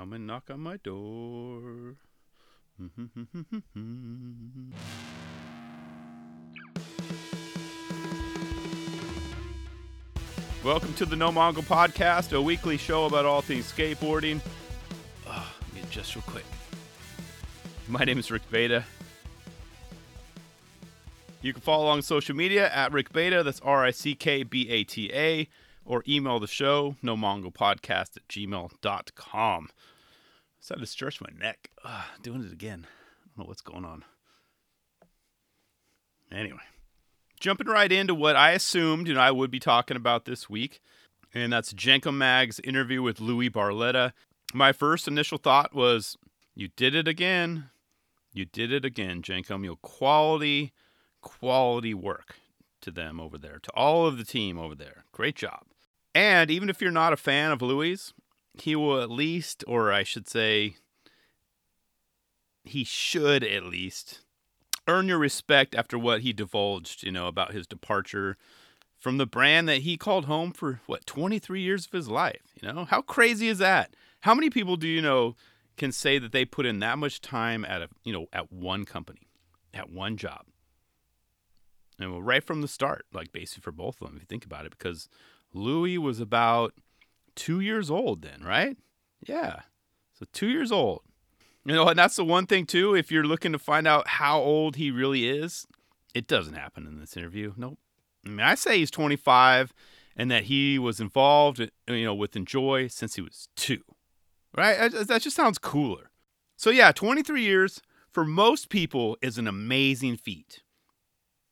Come and knock on my door. Welcome to the No Mongo Podcast, a weekly show about all things skateboarding. Ah, oh, just real quick. My name is Rick Bata. You can follow along on social media at Rick Bata, that's R I C K B A T A, or email the show, no mongo podcast at gmail.com. Decided to stretch my neck. Ugh, doing it again. I don't know what's going on. Anyway, jumping right into what I assumed you know I would be talking about this week, and that's Jenkem Mag's interview with Louie Barletta. My first initial thought was, "You did it again. You did it again, Jenkem. You quality, quality work to them over there, to all of the team over there. Great job." And even if you're not a fan of Louie, he will at least, or I should say, he should at least earn your respect after what he divulged, you know, about his departure from the brand that he called home for what 23 years of his life, you know? How crazy is that? How many people do you know can say that they put in that much time at a, you know, at one company, at one job? And right from the start, like basically for both of them, if you think about it, because Louie was about two years old then, right? Yeah. So two years old. You know, and that's the one thing too. If you're looking to find out how old he really is, it doesn't happen in this interview. Nope. I mean, I say he's 25, and that he was involved, you know, with Enjoi since he was two. Right? That just sounds cooler. So yeah, 23 years for most people is an amazing feat.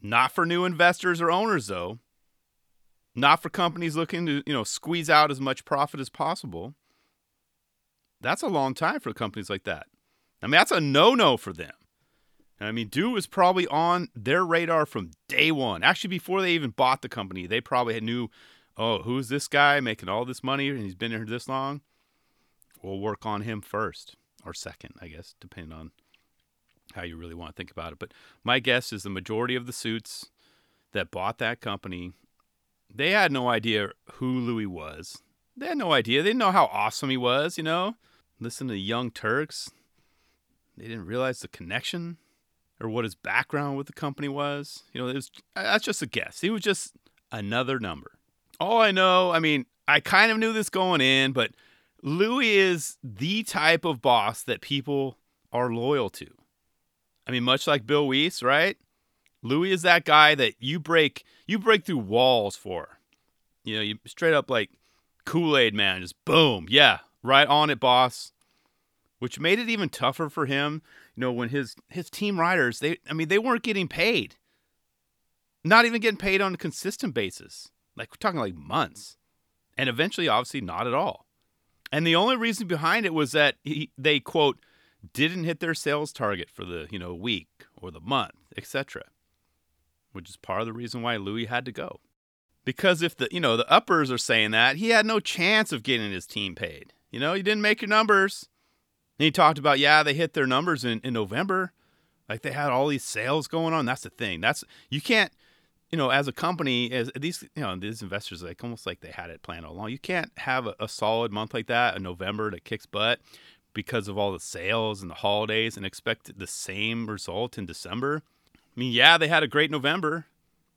Not for new investors or owners though. Not for companies looking to, you know, squeeze out as much profit as possible. That's a long time for companies like that. I mean, that's a no-no for them. I mean, Lou was probably on their radar from day one. Actually, before they even bought the company, they probably knew, oh, who's this guy making all this money and he's been here this long? We'll work on him first or second, I guess, depending on how you really want to think about it. But my guess is the majority of the suits that bought that company, they had no idea who Louie was. They had no idea. They didn't know how awesome he was, you know? Listen to Young Turks. They didn't realize the connection or what his background with the company was. You know, it was uh, that's just a guess. He was just another number. All I know, I mean, I kind of knew this going in, but Louie is the type of boss that people are loyal to. I mean, much like Bill Weiss, right? Louie is that guy that you break you break through walls for. You know, you straight up like Kool-Aid man, just boom, yeah, right on it, boss. Which made it even tougher for him, you know, when his his team riders, they I mean, they weren't getting paid. Not even getting paid on a consistent basis. Like we're talking like months. And eventually obviously not at all. And the only reason behind it was that he, they quote didn't hit their sales target for the, you know, week or the month, etc. Which is part of the reason why Louie had to go. Because if the, you know, the uppers are saying that, he had no chance of getting his team paid. You know, you didn't make your numbers. And he talked about, yeah, they hit their numbers in, in November. Like they had all these sales going on. That's the thing. That's you can't, you know, as a company, as these, you know, these investors like almost like they had it planned all along. You can't have a, a solid month like that, a November that kicks butt because of all the sales and the holidays and expect the same result in December. I mean, yeah, they had a great November,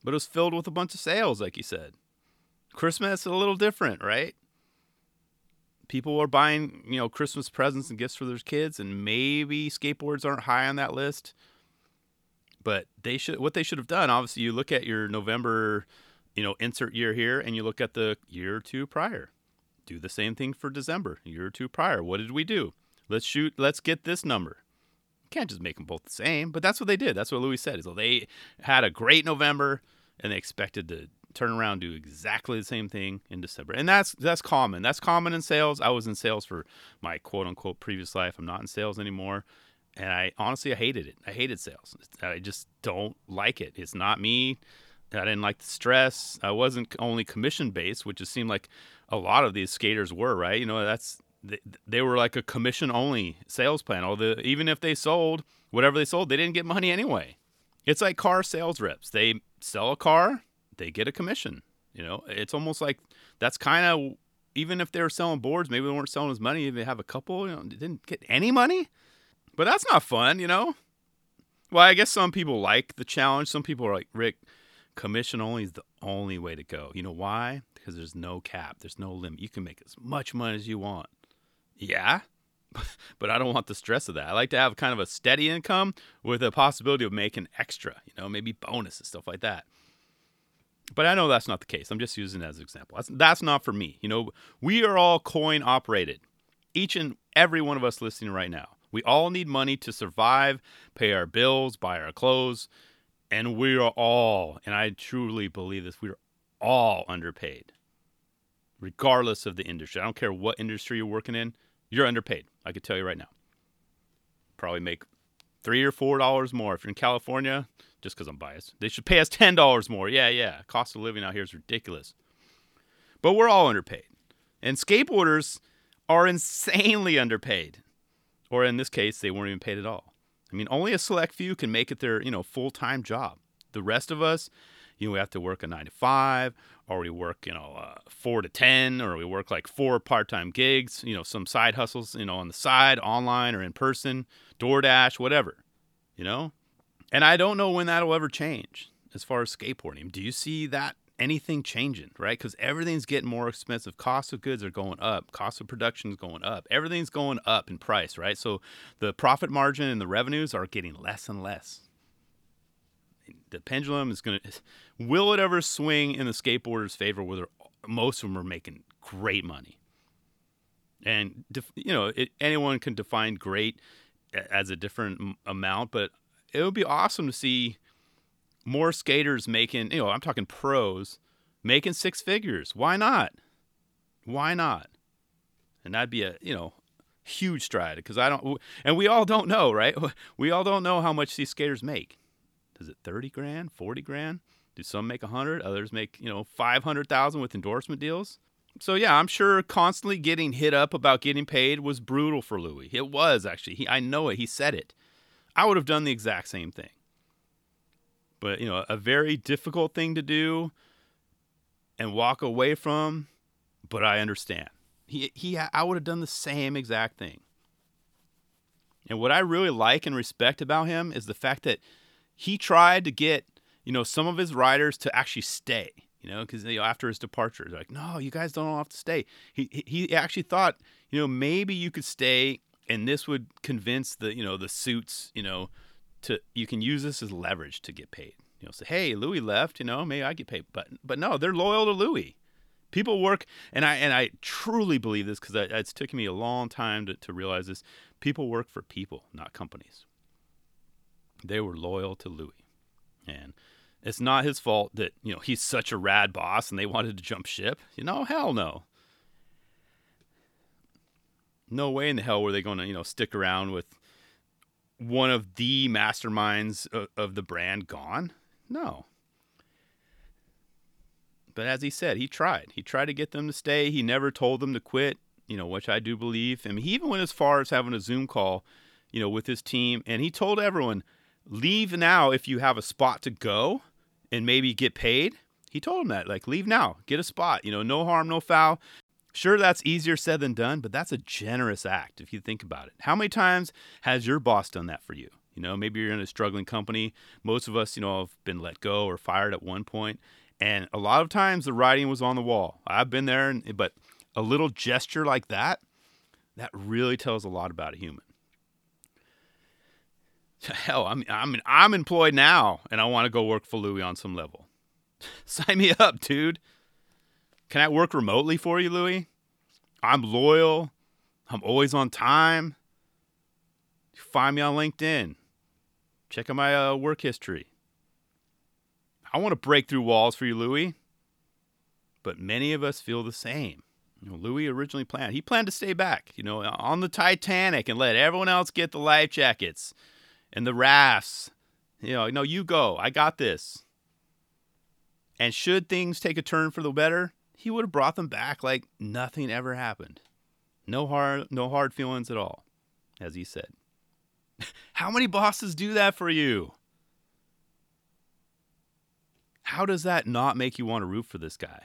but it was filled with a bunch of sales, like you said. Christmas a little different, right? people are buying, you know, Christmas presents and gifts for their kids, and maybe skateboards aren't high on that list. But they should what they should have done. Obviously, you look at your November, you know, insert year here, and you look at the year or two prior. Do the same thing for December, year or two prior. What did we do? Let's shoot. Let's get this number. Can't just make them both the same. But that's what they did. That's what Louie said. So they had a great November, and they expected to turn around do exactly the same thing in December. And that's that's common. That's common in sales. I was in sales for my quote unquote previous life. I'm not in sales anymore. And I honestly I hated it. I hated sales. I just don't like it. It's not me. I didn't like the stress. I wasn't only commission based, which it seemed like a lot of these skaters were, right? You know, that's they, were like a commission only sales plan. Although even if they sold whatever they sold, they didn't get money anyway. It's like car sales reps. They sell a car, they get a commission. You know, it's almost like that's kind of even if they were selling boards, maybe they weren't selling as money. They have a couple, you know, didn't get any money. But that's not fun, you know. Well, I guess some people like the challenge. Some people are like, Rick, commission only is the only way to go. You know why? Because there's no cap, there's no limit. You can make as much money as you want. Yeah, but I don't want the stress of that. I like to have kind of a steady income with a possibility of making extra, you know, maybe bonuses, stuff like that. But I know that's not the case. I'm just using it as an example. That's, that's not for me. You know, we are all coin operated. Each and every one of us listening right now. We all need money to survive, pay our bills, buy our clothes, and we are all, and I truly believe this, we are all underpaid. Regardless of the industry. I don't care what industry you're working in, you're underpaid. I could tell you right now. Probably make three or four dollars more. If you're in California, just because I'm biased, they should pay us ten dollars more. Yeah, yeah. Cost of living out here is ridiculous. But we're all underpaid. And skateboarders are insanely underpaid. Or in this case, they weren't even paid at all. I mean, only a select few can make it their, you know, full-time job. The rest of us, you know, we have to work a nine to five, or we work, you know, uh, four to ten, or we work like four part-time gigs, you know, some side hustles, you know, on the side, online or in person, DoorDash, whatever, you know. And I don't know when that'll ever change as far as skateboarding. Do you see that anything changing, right? Because everything's getting more expensive. Cost of goods are going up. Cost of production is going up. Everything's going up in price, right? So the profit margin and the revenues are getting less and less. The pendulum is going to. Will it ever swing in the skateboarder's favor where most of them are making great money? And, you know, it, anyone can define great as a different amount, but it would be awesome to see more skaters making, you know, I'm talking pros making six figures. Why not? Why not? And that'd be a, you know, huge stride because I don't, and we all don't know, right? We all don't know how much these skaters make. Is it 30 grand, 40 grand? Do some make 100? Others make, you know, 500,000 with endorsement deals? So yeah, I'm sure constantly getting hit up about getting paid was brutal for Louie. It was actually. He, I know it. He said it. I would have done the exact same thing but you know, a very difficult thing to do and walk away from, but I understand. He he I would have done the same exact thing. And what I really like and respect about him is the fact that he tried to get, you know, some of his riders to actually stay, you know, because you know, after his departure, they're like, no, you guys don't have to stay. He he actually thought, you know, maybe you could stay, and this would convince the you know the suits, you know, to you can use this as leverage to get paid. You know, say, hey, Louie left. You know, maybe I get paid, but but no, they're loyal to Louie. People work, and I and I truly believe this because it's taken me a long time to, to realize this. People work for people, not companies. They were loyal to Louie, and it's not his fault that you know he's such a rad boss and they wanted to jump ship. You know, hell no. No way in the hell were they going to you know stick around with one of the masterminds of, the brand gone? No. But as he said, he tried. He tried to get them to stay. He never told them to quit, you know, which I do believe. I mean, he even went as far as having a Zoom call, you know, with his team. And he told everyone, leave now if you have a spot to go and maybe get paid. He told him that, like, leave now, get a spot, you know, no harm, no foul. Sure, that's easier said than done, but that's a generous act if you think about it. How many times has your boss done that for you? You know, maybe you're in a struggling company. Most of us, you know, have been let go or fired at one point, and a lot of times the writing was on the wall. I've been there, but a little gesture like that, that really tells a lot about a human. Hell, I'm I'm I'm employed now, and I want to go work for Louie on some level. Sign me up, dude. Can I work remotely for you, Louie? I'm loyal. I'm always on time. Find me on LinkedIn. Check out my uh, work history. I want to break through walls for you, Louie. But many of us feel the same. You know, Louie originally planned. He planned to stay back, you know, on the Titanic and let everyone else get the life jackets and the rafts. You know, no, you go. I got this. And should things take a turn for the better, he would have brought them back like nothing ever happened. No hard no hard feelings at all, as he said. How many bosses do that for you? How does that not make you want to root for this guy?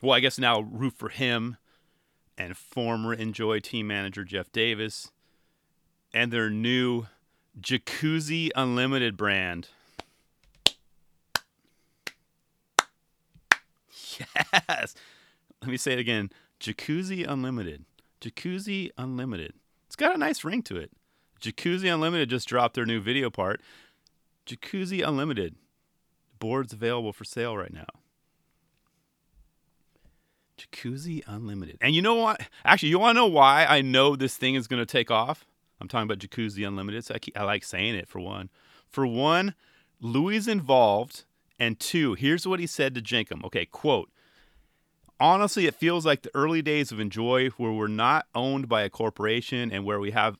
Well, I guess now root for him and former Enjoi team manager Jeff Davis and their new Jacuzzi Unlimited brand. Yes. Let me say it again. Jacuzzi Unlimited. Jacuzzi Unlimited. It's got a nice ring to it. Jacuzzi Unlimited just dropped their new video part. Jacuzzi Unlimited. Boards available for sale right now. Jacuzzi Unlimited. And you know what? Actually, you want to know why I know this thing is going to take off? I'm talking about Jacuzzi Unlimited. So I, keep, I like saying it for one. For one, Louie involved. And two, here's what he said to Jenkem. Okay, quote. Honestly, it feels like the early days of Enjoi where we're not owned by a corporation and where we have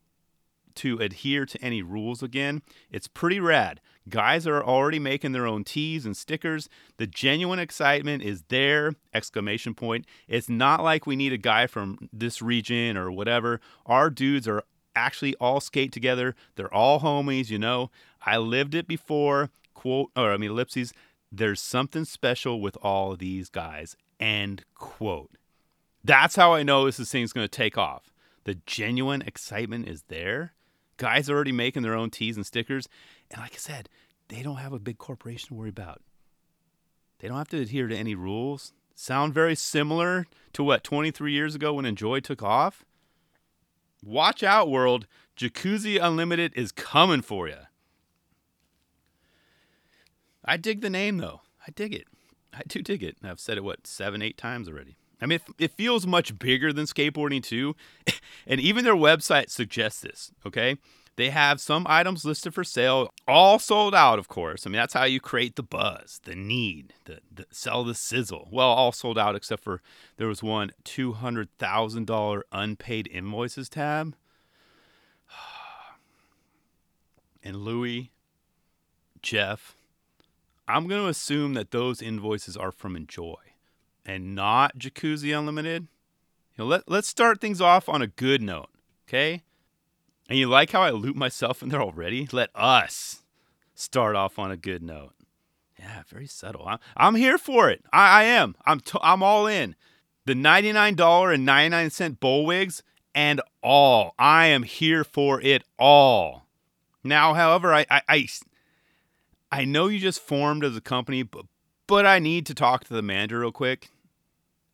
to adhere to any rules again. It's pretty rad. Guys are already making their own tees and stickers. The genuine excitement is there! Exclamation point. It's not like we need a guy from this region or whatever. Our dudes are actually all skate together. They're all homies, you know. I lived it before. Quote or I mean ellipses. There's something special with all of these guys. End quote. That's how I know this thing's going to take off. The genuine excitement is there. Guys are already making their own tees and stickers. And like I said, they don't have a big corporation to worry about. They don't have to adhere to any rules. Sound very similar to what 23 years ago when Enjoi took off? Watch out, world. Jacuzzi Unlimited is coming for you. I dig the name, though. I dig it. I do dig it. I've said it, what, seven, eight times already. I mean, it, it feels much bigger than skateboarding, too. and even their website suggests this, okay? They have some items listed for sale, all sold out, of course. I mean, that's how you create the buzz, the need, the, the sell the sizzle. Well, all sold out except for there was one $200,000 unpaid invoices tab. And Louie, Jeff, I'm going to assume that those invoices are from Enjoi and not Jacuzzi Unlimited. You know, let, let's start things off on a good note, okay? And you like how I loop myself in there already? Let us start off on a good note. Yeah, very subtle. I'm, here for it. I, I am. I'm, t- I'm all in. The $99.99 bowl wigs and all. I am here for it all. Now, however, I, I, I, I know you just formed as a company, but, but I need to talk to the manager real quick.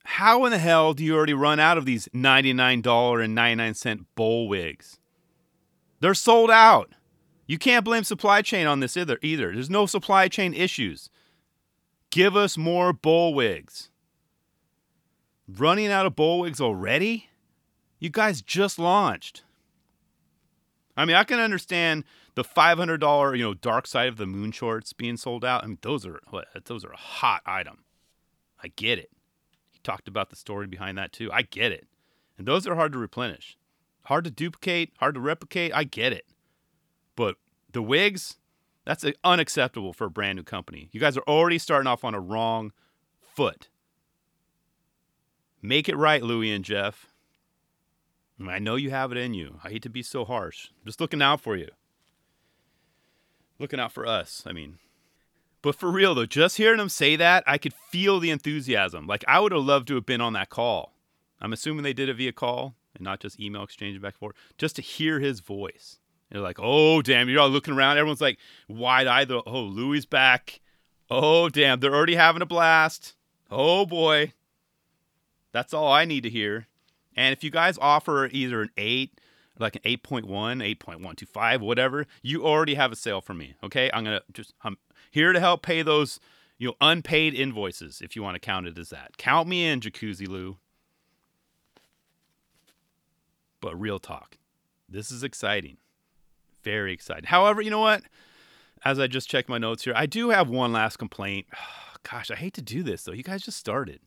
How in the hell do you already run out of these $99.99 bowl wigs? They're sold out. You can't blame supply chain on this either. Either there's no supply chain issues. Give us more bowl wigs. Running out of bowl wigs already? You guys just launched. I mean, I can understand the five hundred dollar, you know, dark side of the moon shorts being sold out. I mean, those are those are a hot item. I get it. You talked about the story behind that too. I get it. And those are hard to replenish hard to duplicate, hard to replicate. I get it. But the wigs, that's unacceptable for a brand new company. You guys are already starting off on a wrong foot. Make it right, Louie and Jeff. I know you have it in you. I hate to be so harsh. I'm just looking out for you. Looking out for us, I mean. But for real though, just hearing them say that, I could feel the enthusiasm. Like I would have loved to have been on that call. I'm assuming they did it via call and not just email exchange back and forth, just to hear his voice. And You're like, oh damn, you're all looking around. Everyone's like wide eyed. Oh, Louie back. Oh damn, they're already having a blast. Oh boy. That's all I need to hear. And if you guys offer either an eight, like an 8.1, 8.125, whatever, you already have a sale for me. Okay. I'm gonna just I'm here to help pay those, you know, unpaid invoices, if you want to count it as that. Count me in, Jacuzzi Lou. But real talk, this is exciting. Very exciting. However, you know what? As I just checked my notes here, I do have one last complaint. Gosh, I hate to do this though. You guys just started.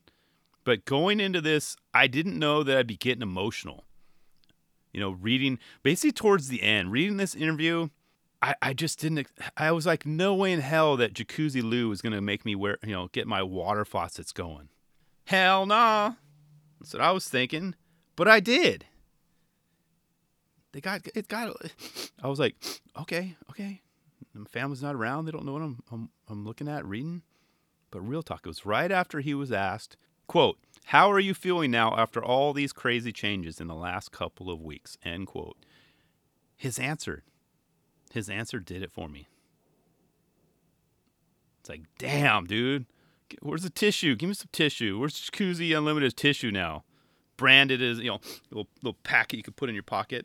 But going into this, I didn't know that I'd be getting emotional. You know, reading basically towards the end, reading this interview, I, I just didn't. I was like, no way in hell that Jacuzzi Lou is going to make me wear, you know, get my water faucets going. Hell nah. That's what I was thinking. But I did. They got it. Got. I was like, okay, okay. My family's not around. They don't know what I'm, I'm I'm looking at reading. But real talk, it was right after he was asked, quote, How are you feeling now after all these crazy changes in the last couple of weeks? End quote. His answer, his answer did it for me. It's like, damn, dude. Where's the tissue? Give me some tissue. Where's Jacuzzi Unlimited tissue now? Branded as, you know, little, little packet you could put in your pocket.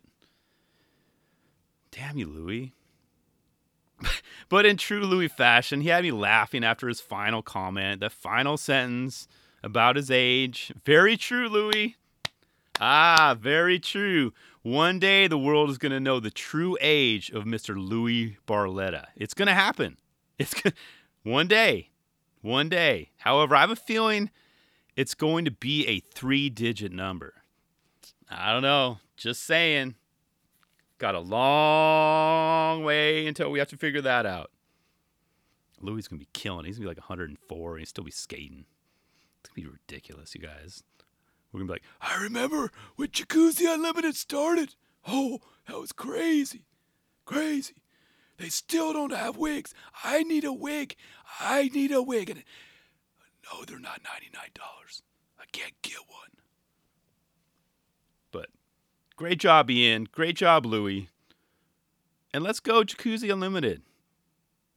Damn you, Louie. but in true Louie fashion, he had me laughing after his final comment, the final sentence about his age. Very true, Louie. Ah, very true. One day the world is going to know the true age of Mr. Louie Barletta. It's going to happen. It's gonna, one day. One day. However, I have a feeling it's going to be a three digit number. I don't know. Just saying. Got a long way until we have to figure that out. Louie to be killing. He's to be like 104 and he'll still be skating. It's to be ridiculous, you guys. We're to be like, I remember when Jacuzzi Unlimited started. Oh, that was crazy. Crazy. They still don't have wigs. I need a wig. I need a wig. And no, they're not $99. I can't get one. Great job, Ian. Great job, Louie. And let's go Jacuzzi Unlimited.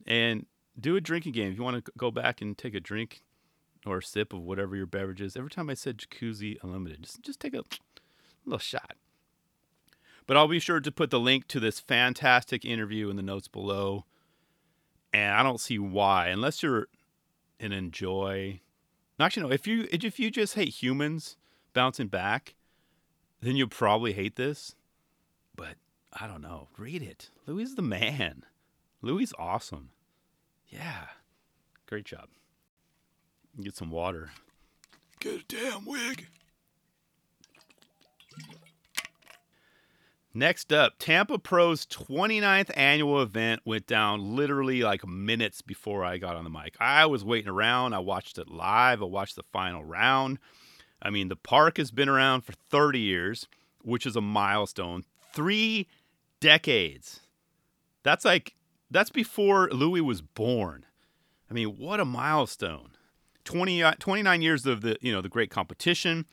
And do a drinking game. If you want to go back and take a drink or a sip of whatever your beverage is, every time I said Jacuzzi Unlimited, just, just take a little shot. But I'll be sure to put the link to this fantastic interview in the notes below. And I don't see why, unless you're an enjoy. Actually, no. If you if you just hate humans bouncing back, then you'll probably hate this. But I don't know. Read it. Louie is the man. Louie awesome. Yeah. Great job. Get some water. Get a damn wig. Next up, Tampa Pro's 29th annual event went down literally like minutes before I got on the mic. I was waiting around. I watched it live. I watched the final round. I mean, the park has been around for 30 years, which is a milestone. Three decades. That's like, that's before Louie was born. I mean, what a milestone. 20, uh, 29 years of the, you know, the great competition.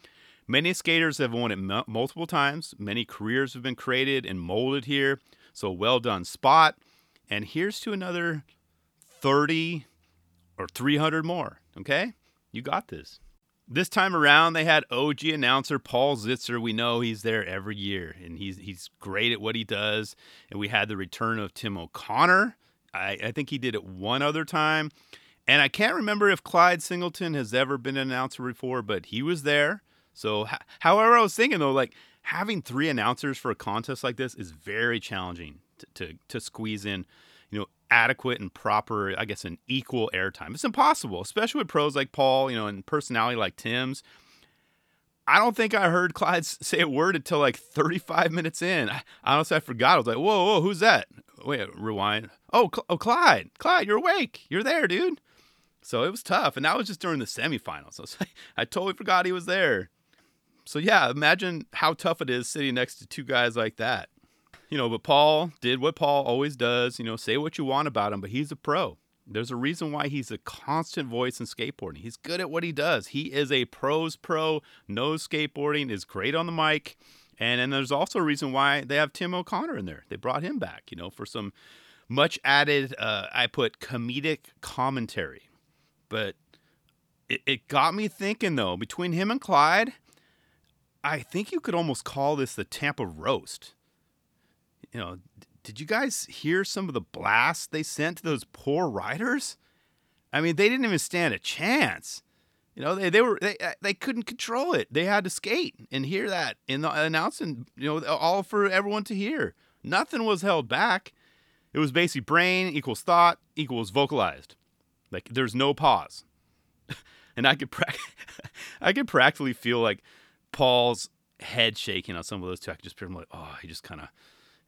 Many skaters have won it multiple times. Many careers have been created and molded here. So well done, Spot. And here's to another 30 or 300 more. Okay? You got this. This time around, they had OG announcer Paul Zitzer. We know he's there every year, and he's he's great at what he does. And we had the return of Tim O'Connor. I, I think he did it one other time. And I can't remember if Clyde Singleton has ever been an announcer before, but he was there. So, however, I was thinking though, like having three announcers for a contest like this is very challenging to, to, to squeeze in, adequate and proper, I guess, an equal airtime. It's impossible, especially with pros like Paul, you know, and personality like Tim's. I don't think I heard Clyde say a word until like 35 minutes in. I, honestly, I forgot. I was like, whoa, whoa, who's that? Wait, rewind. Oh, oh, Clyde. Clyde, you're awake. You're there, dude. So it was tough. And that was just during the semifinals. So I totally forgot he was there. So yeah, imagine how tough it is sitting next to two guys like that. You know, but Paul did what Paul always does, you know, say what you want about him, but he's a pro. There's a reason why he's a constant voice in skateboarding. He's good at what he does. He is a pros pro, knows skateboarding, is great on the mic. And then there's also a reason why they have Tim O'Connor in there. They brought him back, you know, for some much added, uh, I put comedic commentary. But it, it got me thinking, though, between him and Clyde, I think you could almost call this the Tampa roast. You know, did you guys hear some of the blasts they sent to those poor riders? I mean, they didn't even stand a chance. You know, they, they were they uh, they couldn't control it. They had to skate and hear that in the announcing, you know, all for everyone to hear. Nothing was held back. It was basically brain equals thought equals vocalized. Like there's no pause. and I could pra- I could practically feel like Paul's head shaking on some of those two. I could just hear him like, oh, he just kind of,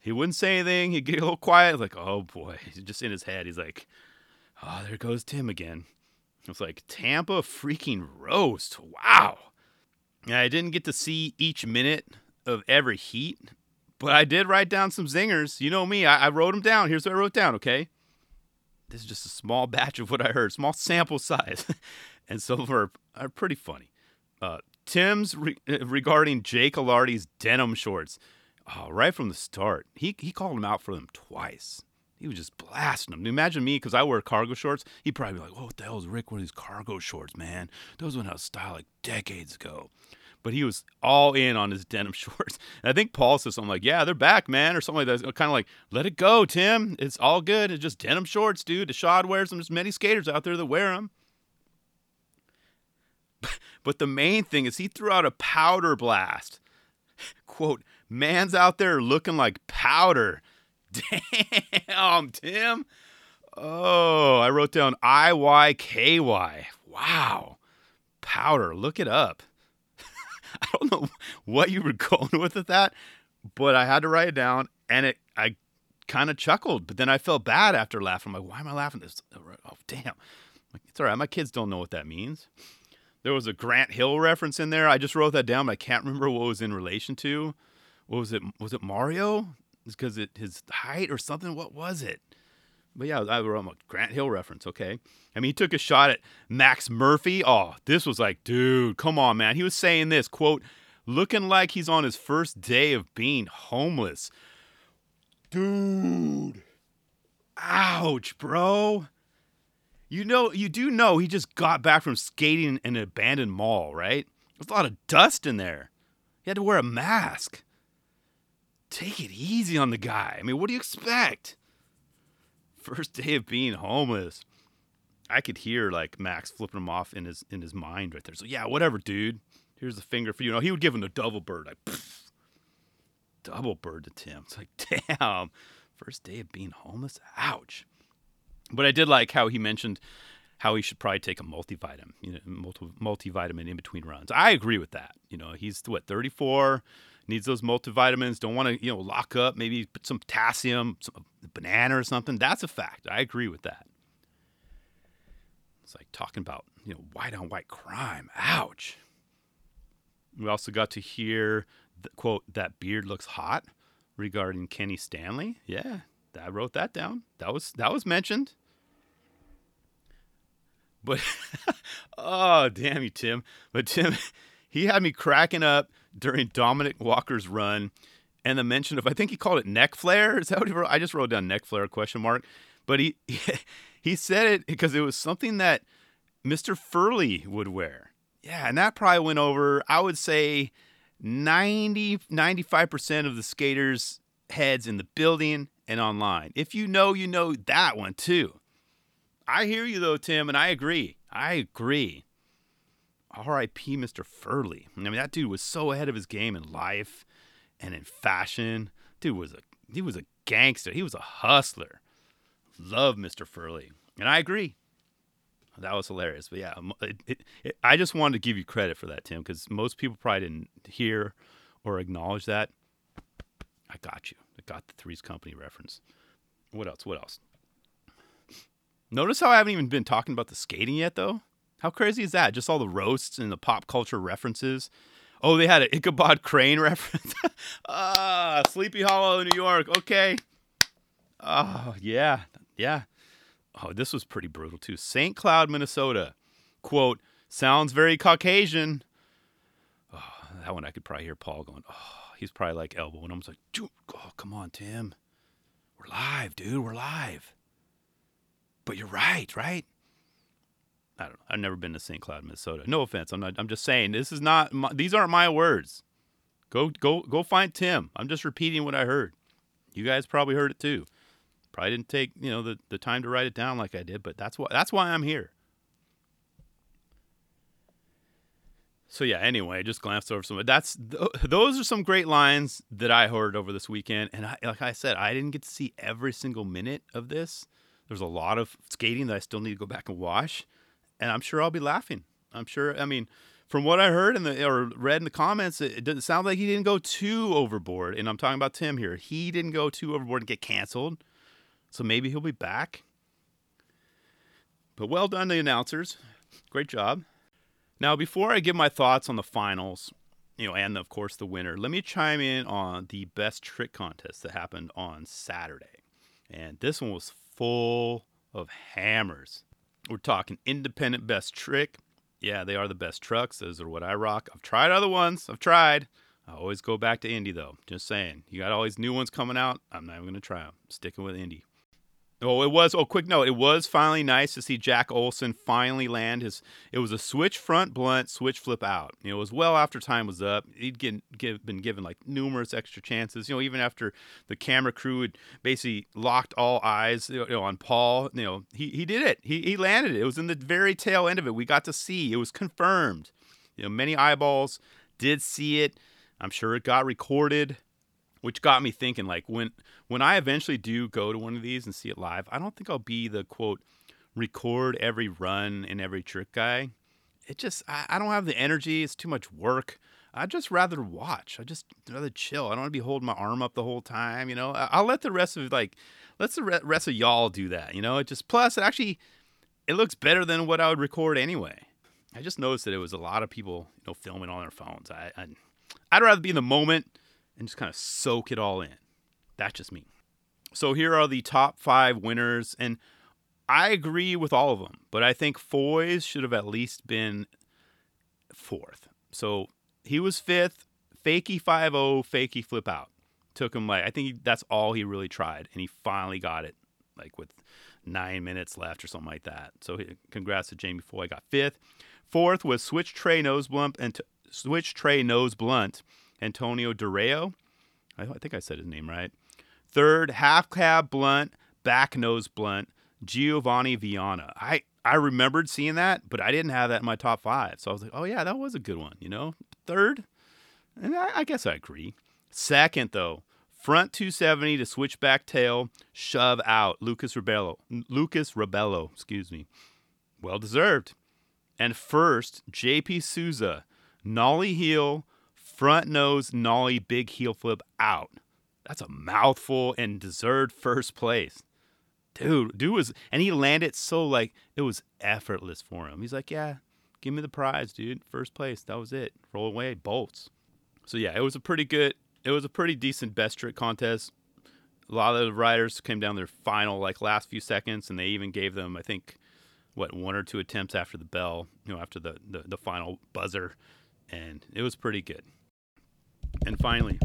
he wouldn't say anything. He'd get a little quiet. Like, oh boy, he's just in his head. He's like, oh, there goes Tim again. It's like Tampa freaking roast. Wow. Yeah, I didn't get to see each minute of every heat, but I did write down some zingers. You know me, I, I wrote them down. Here's what I wrote down, okay? This is just a small batch of what I heard, small sample size. and some of them are, are pretty funny. Uh, Tim's re- uh, regarding Jake Alardi's denim shorts. Oh, right from the start, he he called him out for them twice. He was just blasting them. Imagine me, because I wear cargo shorts. He'd probably be like, "Oh, what the hell is Rick wearing these cargo shorts, man? Those went out of style like decades ago." But he was all in on his denim shorts. And I think Paul says something like, "Yeah, they're back, man," or something like that. Kind of like, "Let it go, Tim. It's all good. It's just denim shorts, dude. The wears them. There's many skaters out there that wear them." But the main thing is he threw out a powder blast. Quote, man's out there looking like powder. Damn, Tim. Oh, I wrote down I Y K Y. Wow. Powder. Look it up. I don't know what you were going with with that, but I had to write it down and it I kind of chuckled, but then I felt bad after laughing. I'm like, why am I laughing this? Oh, oh, damn. Like, It's all right. My kids don't know what that means. There was a Grant Hill reference in there. I just wrote that down, but I can't remember what was in relation to. What was it? Was it Mario? Because it his height or something. What was it? But yeah, I wrote a Grant Hill reference. Okay. I mean, he took a shot at Max Murphy. Oh, this was like, dude, come on, man. He was saying this quote, looking like he's on his first day of being homeless. Dude. Ouch, bro. You know, you do know he just got back from skating in an abandoned mall, right? There's a lot of dust in there. He had to wear a mask. Take it easy on the guy. I mean, what do you expect? First day of being homeless. I could hear like Max flipping him off in his in his mind right there. So yeah, whatever, dude. Here's the finger for you. know, he would give him the double bird. Like, pff, double bird to Tim. It's like, damn. First day of being homeless. Ouch. But I did like how he mentioned how he should probably take a multivitamin, you know, multi- multivitamin in between runs. I agree with that. You know, he's what 34, needs those multivitamins. Don't want to, you know, lock up. Maybe put some potassium, some banana or something. That's a fact. I agree with that. It's like talking about, you know, white on white crime. Ouch. We also got to hear the quote that beard looks hot regarding Kenny Stanley. Yeah, I wrote that down. That was that was mentioned. But oh damn you, Tim. But Tim, he had me cracking up during Dominic Walker's run and the mention of I think he called it neck flare. Is that what he wrote? I just wrote down neck flare question mark. But he he said it because it was something that Mr. Furley would wear. Yeah, and that probably went over, I would say 90 95% of the skaters' heads in the building and online. If you know, you know that one too. I hear you though, Tim, and I agree. I agree. R.I.P. Mr. Furley. I mean, that dude was so ahead of his game in life and in fashion. Dude was a he was a gangster. He was a hustler. Love Mr. Furley, and I agree. That was hilarious. But yeah, it, it, it, I just wanted to give you credit for that, Tim, because most people probably didn't hear or acknowledge that. I got you. I got the Three's Company reference. What else? What else? Notice how I haven't even been talking about the skating yet, though. How crazy is that? Just all the roasts and the pop culture references. Oh, they had an Ichabod Crane reference. ah, Sleepy Hollow, New York. Okay. Oh, yeah. Yeah. Oh, this was pretty brutal, too. St. Cloud, Minnesota. Quote, sounds very Caucasian. Oh, that one I could probably hear Paul going, oh, he's probably like elbowing him. I was like, oh, come on, Tim. We're live, dude. We're live. But you're right, right? I don't know. I've never been to St. Cloud, Minnesota. No offense. I'm not. I'm just saying this is not. My, these aren't my words. Go, go, go find Tim. I'm just repeating what I heard. You guys probably heard it too. Probably didn't take you know the, the time to write it down like I did, but that's why that's why I'm here. so yeah anyway just glanced over some that's those are some great lines that i heard over this weekend and I, like i said i didn't get to see every single minute of this there's a lot of skating that i still need to go back and watch and i'm sure i'll be laughing. I'm sure i mean from what i heard in the or read in the comments it, it doesn't sound like he didn't go too overboard and i'm talking about tim here. He didn't go too overboard and get canceled so maybe he'll be back. But well done the announcers. Great job. Now, before I give my thoughts on the finals, you know, and of course the winner, let me chime in on the best trick contest that happened on Saturday. And this one was full of hammers. We're talking independent best trick, Yeah, they are the best trucks. Those are what I rock. I've tried other ones. I've tried. I always go back to Indy though. Just saying. You got all these new ones coming out. I'm not even gonna try them. Sticking with Indy. Oh, it was. Oh, quick note. It was finally nice to see Jack Olson finally land his. It was a switch front blunt, switch flip out. You know, it was well after time was up. He'd get, get, been given like numerous extra chances. You know, even after the camera crew had basically locked all eyes you know, on Paul. You know, he he did it. He he landed it. It was in the very tail end of it. We got to see. It was confirmed. You know, many eyeballs did see it. I'm sure it got recorded which got me thinking like when when I eventually do go to one of these and see it live, I don't think I'll be the quote record every run and every trick guy. It just I, I don't have the energy. It's too much work. I'd just rather watch. I just rather chill. I don't want to be holding my arm up the whole time. You know, I, will let the rest of like, let's the rest of y'all do that. You know, it just plus it actually it looks better than what I would record anyway. I just noticed that it was a lot of people, you know, filming on their phones. I, I I'd rather be in the moment and just kind of soak it all in. That's just me. So here are the top five winners, and I agree with all of them, but I think Foy's should have at least been fourth. So he was fifth, fakey 5 0, fakey flip out. Took him like, I think that's all he really tried, and he finally got it, like with nine minutes left or something like that. So congrats to Jamie Foy, got fifth. Fourth was switch tray nose blunt and t- switch tray nose blunt Antonio Durao. I, think I said his name right. Third, half cab blunt, back nose blunt, Giovanni Vianna. I, I remembered seeing that, but I didn't have that in my top five. So I was like, oh, yeah, that was a good one, you know? Third, and I, I guess I agree. Second, though, front 270 to switchback tail, shove out. Lucas Rabelo. Lucas Rabelo, excuse me. Well deserved. And first, JP Souza, nollie heel, front nose nollie big heel flip out. That's a mouthful and deserved first place. Dude, dude was and he landed so like it was effortless for him. He's like, "Yeah, give me the prize, dude. First place. That was it. Roll away bolts." So yeah, it was a pretty good it was a pretty decent best trick contest. A lot of the riders came down their final like last few seconds and they even gave them I think what one or two attempts after the bell, you know, after the the, the final buzzer and it was pretty good. And finally,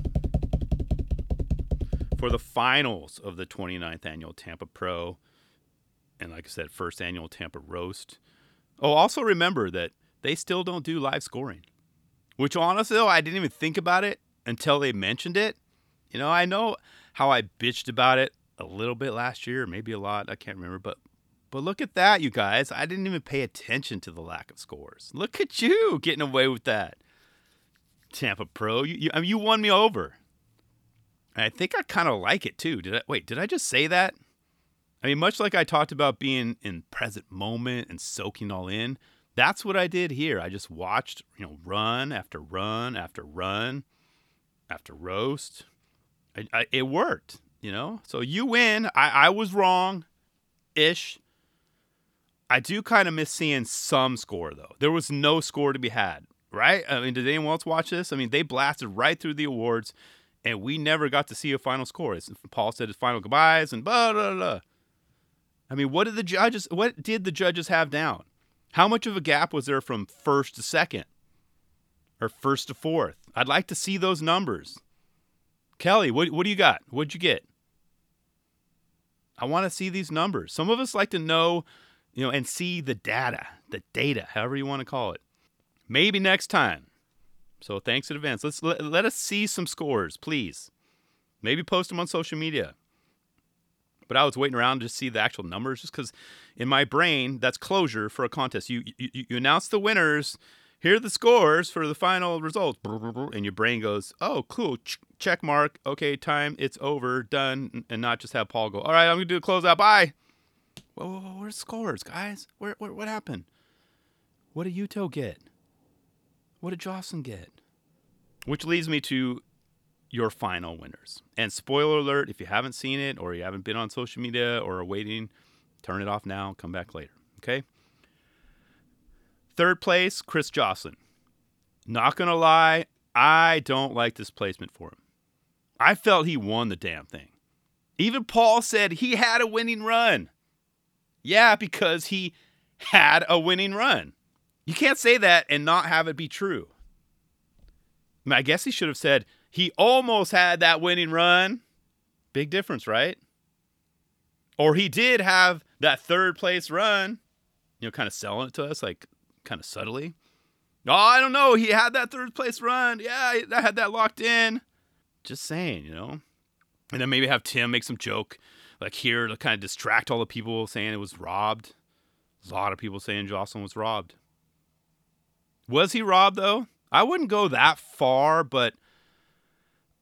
for the finals of the 29th annual Tampa Pro, and like I said, first annual Tampa Roast. Oh, also remember that they still don't do live scoring, which honestly, though, I didn't even think about it until they mentioned it. You know, I know how I bitched about it a little bit last year, maybe a lot, I can't remember, but but look at that, you guys. I didn't even pay attention to the lack of scores. Look at you getting away with that. Tampa Pro. You, you, I mean, you won me over. I think I kind of like it too. Did I wait? Did I just say that? I mean, much like I talked about being in present moment and soaking all in, that's what I did here. I just watched, you know, run after run after run after roast. I, I, it worked, you know. So you win. I, I was wrong, ish. I do kind of miss seeing some score though. There was no score to be had right? I mean, did anyone else watch this? I mean, they blasted right through the awards, and we never got to see a final score. Paul said his final goodbyes and blah blah blah. I mean, what did the judges? What did the judges have down? How much of a gap was there from first to second, or first to fourth? I'd like to see those numbers. Kelly, what what do you got? What'd you get? I want to see these numbers. Some of us like to know, you know, and see the data, the data, however you want to call it. Maybe next time. So thanks in advance. Let's let, let us see some scores, please. Maybe post them on social media. But I was waiting around to see the actual numbers just because in my brain, that's closure for a contest. You, you, you announce the winners, here are the scores for the final results. And your brain goes, oh, cool, check mark. Okay, time, it's over, done. And not just have Paul go, all right, I'm going to do a closeout. Bye. Whoa, whoa, whoa, where's scores, guys? Where, where, what happened? What did Yuto get? What did Jocelyn get? Which leads me to your final winners. And spoiler alert, if you haven't seen it or you haven't been on social media or are waiting, turn it off now, come back later. Okay? Third place, Chris Joslin. Not gonna lie, I don't like this placement for him. I felt he won the damn thing. Even Paul said he had a winning run. Yeah, because he had a winning run. You can't say that and not have it be true. I, mean, I guess he should have said he almost had that winning run. Big difference, right? Or he did have that third place run, you know, kind of selling it to us, like kind of subtly. Oh, I don't know. He had that third place run. Yeah, I had that locked in. Just saying, you know. And then maybe have Tim make some joke like here to kind of distract all the people saying it was robbed. A lot of people saying Joslin was robbed. Was he robbed though? I wouldn't go that far, but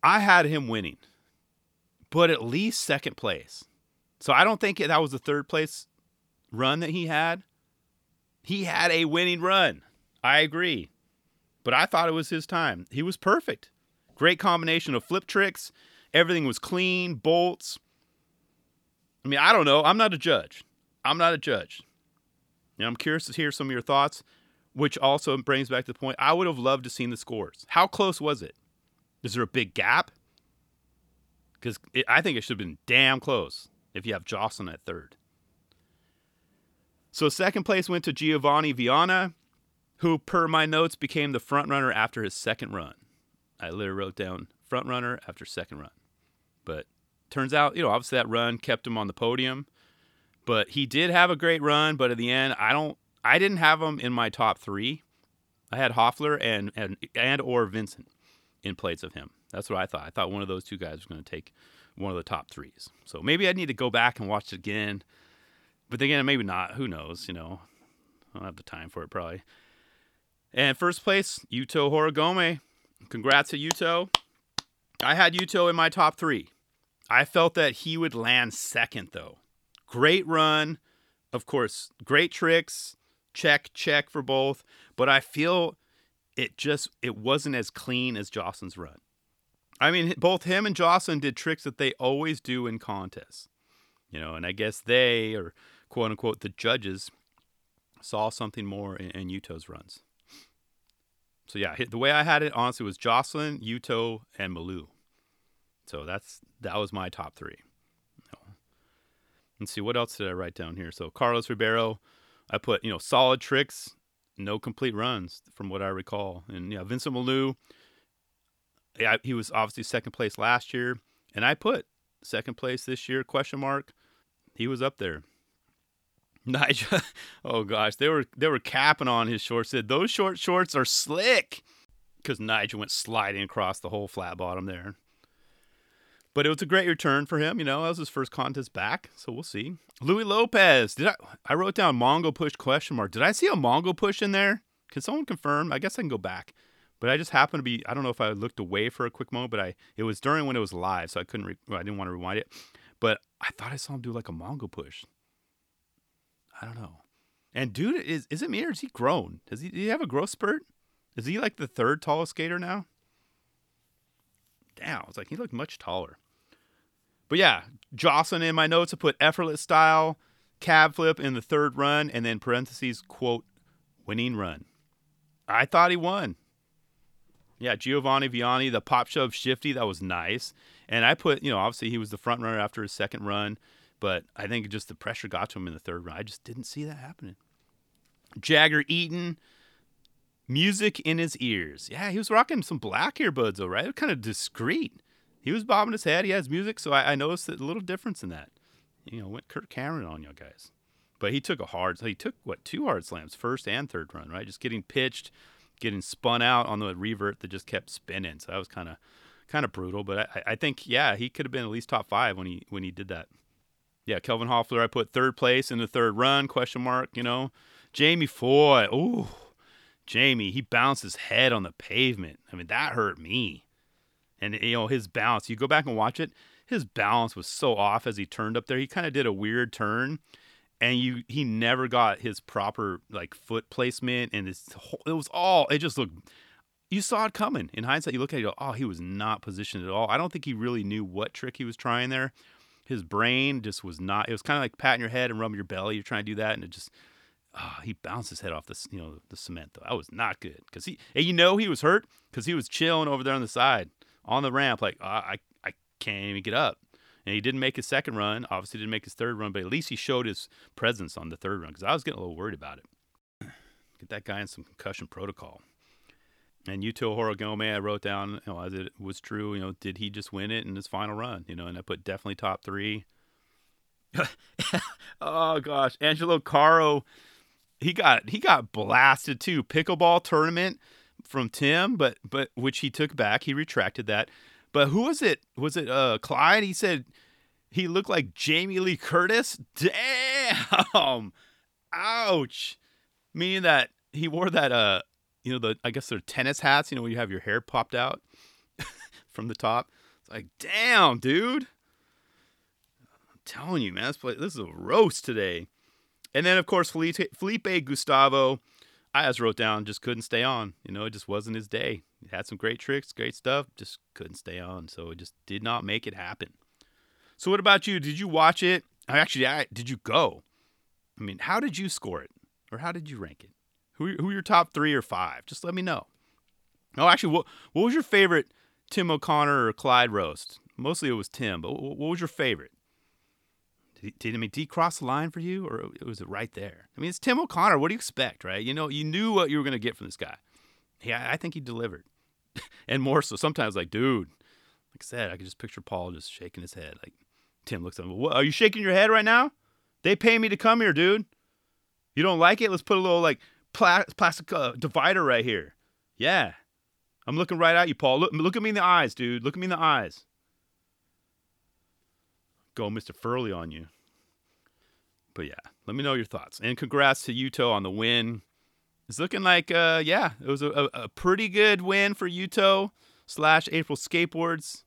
I had him winning. But at least second place. So I don't think that was the third place run that he had. He had a winning run. I agree. But I thought it was his time. He was perfect. Great combination of flip tricks. Everything was clean, bolts. I mean, I don't know. I'm not a judge. I'm not a judge. And I'm curious to hear some of your thoughts, which also brings back to the point I would have loved to seen the scores. How close was it? Is there a big gap? Because I think it should have been damn close if you have Joslin at third. So second place went to Giovanni Vianna, who, per my notes, became the front runner after his second run. I literally wrote down front runner after second run. But turns out, you know, obviously that run kept him on the podium. But he did have a great run, but at the end, I don't I didn't have him in my top three. I had Hoffler and and and or Vincent in place of him. That's what I thought. I thought one of those two guys was going to take one of the top threes. So maybe I need to go back and watch it again. But again, maybe not. Who knows? You know, I don't have the time for it probably. And first place, Yuto Horigome. Congrats to Yuto. I had Yuto in my top three. I felt that he would land second, though. Great run. Of course, great tricks. Check, check for both. But I feel it just it wasn't as clean as Joslin's run. I mean, both him and Joslin did tricks that they always do in contests. You know, and I guess they or quote unquote the judges saw something more in, in Yuto's runs. So yeah, the way I had it honestly was Joslin, Yuto, and Milou. So that's that was my top three. Let's see what else did I write down here. So Carlos Ribeiro, I put you know solid tricks, no complete runs from what I recall, and yeah Vincent Milou. Yeah, he was obviously second place last year, and I put second place this year question mark. He was up there. Nigel, oh gosh, they were they were capping on his shorts. Said those short shorts are slick, because Nigel went sliding across the whole flat bottom there. But it was a great return for him. You know, that was his first contest back, so we'll see. Louie Lopez, did I? I wrote down Mongo push question mark. Did I see a Mongo push in there? Can someone confirm? I guess I can go back. But I just happened to be. I don't know if I looked away for a quick moment, but I it was during when it was live, so I couldn't. Re, I didn't want to rewind it. But I thought I saw him do like a Mongo push. I don't know. And dude, is is it me or is he grown? Does he, does he have a growth spurt? Is he like the third tallest skater now? Damn, it's like he looked much taller. But yeah, Joslin in my notes I put effortless style, cab flip in the third run, and then parentheses quote winning run. I thought he won. Yeah, Giovanni Vianna, the pop shove shifty, that was nice. And I put, you know, obviously he was the front runner after his second run. But I think just the pressure got to him in the third run. I just didn't see that happening. Jagger Eaton, music in his ears. Yeah, he was rocking some black earbuds, though, right? Kind of discreet. He was bobbing his head. He has music, so I, I noticed a little difference in that. You know, went Kirk Cameron on you guys. But he took a hard, he took, what, two hard slams, first and third run, right? Just getting pitched, getting spun out on the revert that just kept spinning. So that was kind of kind of brutal. But I, I think, yeah, he could have been at least top five when he when he did that yeah, Kelvin Hoffler, I put third place in the third run, question mark, you know. Jamie Foy, ooh, Jamie, he bounced his head on the pavement. I mean, that hurt me. And, you know, his bounce, you go back and watch it, his balance was so off as he turned up there. He kind of did a weird turn and you he never got his proper like foot placement and his it was all it just looked you saw it coming in hindsight you look at it go oh he was not positioned at all i don't think he really knew what trick he was trying there his brain just was not. It was kind of like patting your head and rubbing your belly. You're trying to do that, and it just oh, he bounced his head off the you know the cement though. That was not good because he and you know he was hurt because he was chilling over there on the side on the ramp like oh, I I can't even get up. And he didn't make his second run. Obviously, didn't make his third run, but at least he showed his presence on the third run because I was getting a little worried about it. Get that guy in some concussion protocol. And Yuto Horigome, I wrote down, you know, as it was true, you know, did he just win it in his final run? You know, and I put definitely top three. oh gosh, Angelo Caro, he got he got blasted too. Pickleball tournament from Tim, but but which he took back. He retracted that. But who was it? Was it uh Clyde? He said he looked like Jamie Lee Curtis. Damn. Ouch. Meaning that he wore that uh you know the I guess they're tennis hats, you know, where you have your hair popped out from the top. It's like, damn, dude. I'm telling you, man, this, this is a roast today. And then of course Felipe, Felipe Gustavo, I just wrote down just couldn't stay on. You know, it just wasn't his day. He had some great tricks, great stuff, just couldn't stay on. So it just did not make it happen. So what about you? Did you watch it? Actually, I, did you go? I mean, how did you score it, or how did you rank it? Who who your top three or five? Just let me know. Oh, actually, what what was your favorite Tim O'Connor or Clyde roast? Mostly it was Tim, but what was your favorite? Did, I mean, he cross the line for you, or was it right there? I mean, it's Tim O'Connor. What do you expect, right? You know, you knew what you were going to get from this guy. Yeah, I think he delivered, and more so. Sometimes, like, dude, like I said, I could just picture Paul just shaking his head. Like Tim looks at him. What, are you shaking your head right now? They pay me to come here, dude. You don't like it? Let's put a little like pla- plastic uh, divider right here. Yeah, I'm looking right at you, Paul. Look, look at me in the eyes, dude. Look at me in the eyes. Go, Mr. Furley, on you. But yeah, let me know your thoughts. And congrats to Yuto on the win. It's looking like, uh, yeah, it was a, a pretty good win for Yuto slash April Skateboards.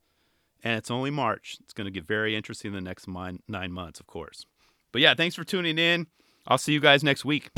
And it's only March. It's going to get very interesting in the next nine months, of course. But yeah, thanks for tuning in. I'll see you guys next week.